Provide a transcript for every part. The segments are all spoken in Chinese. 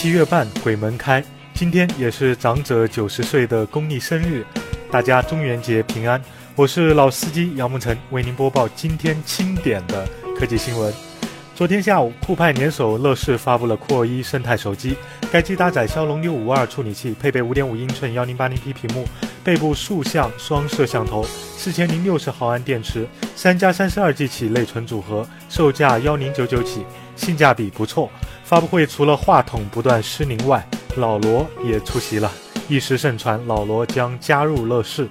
七月半鬼门开，今天也是长者九十岁的公历生日，大家中元节平安。我是老司机杨梦辰，为您播报今天清点的科技新闻。昨天下午，酷派联手乐视发布了酷一生态手机，该机搭载骁龙六五二处理器，配备五点五英寸幺零八零 P 屏幕，背部竖向双摄像头，四千零六十毫安电池，三加三十二 G 起内存组合，售价幺零九九起，性价比不错。发布会除了话筒不断失灵外，老罗也出席了，一时盛传老罗将加入乐视。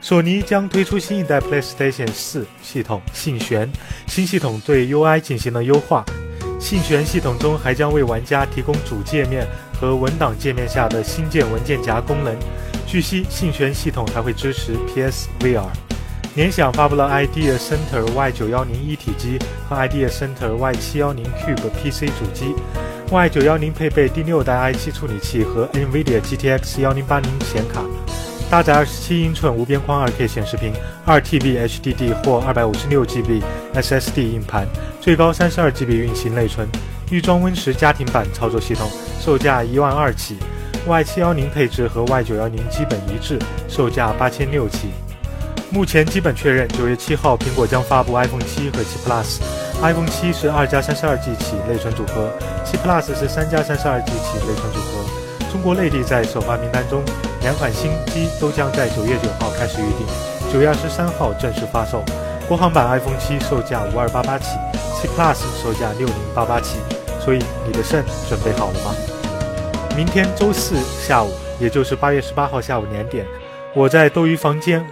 索尼将推出新一代 PlayStation 4系统信玄，新系统对 UI 进行了优化。信玄系统中还将为玩家提供主界面和文档界面下的新建文件夹功能。据悉，信玄系统还会支持 PSVR。联想发布了 Idea Center Y910 一体机和 Idea Center Y710 Cube PC 主机。Y910 配备第六代 i7 处理器和 NVIDIA GTX 1080显卡。搭载27英寸无边框 2K 显示屏，2TB HDD 或 256GB SSD 硬盘，最高 32GB 运行内存，预装 Win10 家庭版操作系统，售价一万二起。Y710 配置和 Y910 基本一致，售价八千六起。目前基本确认，九月七号苹果将发布 iPhone 七和七 Plus。iPhone 七是二加三十二 G 起内存组合，七 Plus 是三加三十二 G 起内存组合。中国内地在首发名单中。两款新机都将在九月九号开始预定，九月二十三号正式发售。国行版 iPhone 七售价五二八八起，七 Plus 售价六零八八起。所以你的肾准备好了吗？明天周四下午，也就是八月十八号下午两点，我在斗鱼房间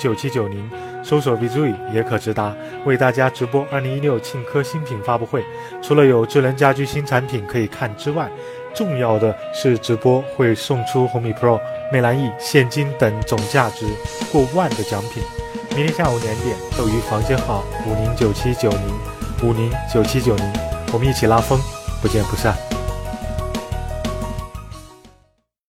九七九零搜索 VZUI 也可直达，为大家直播二零一六庆科新品发布会。除了有智能家居新产品可以看之外，重要的是直播会送出红米 Pro。魅蓝 E 现金等总价值过万的奖品。明天下午两点，斗鱼房间号五零九七九零五零九七九零，我们一起拉风，不见不散。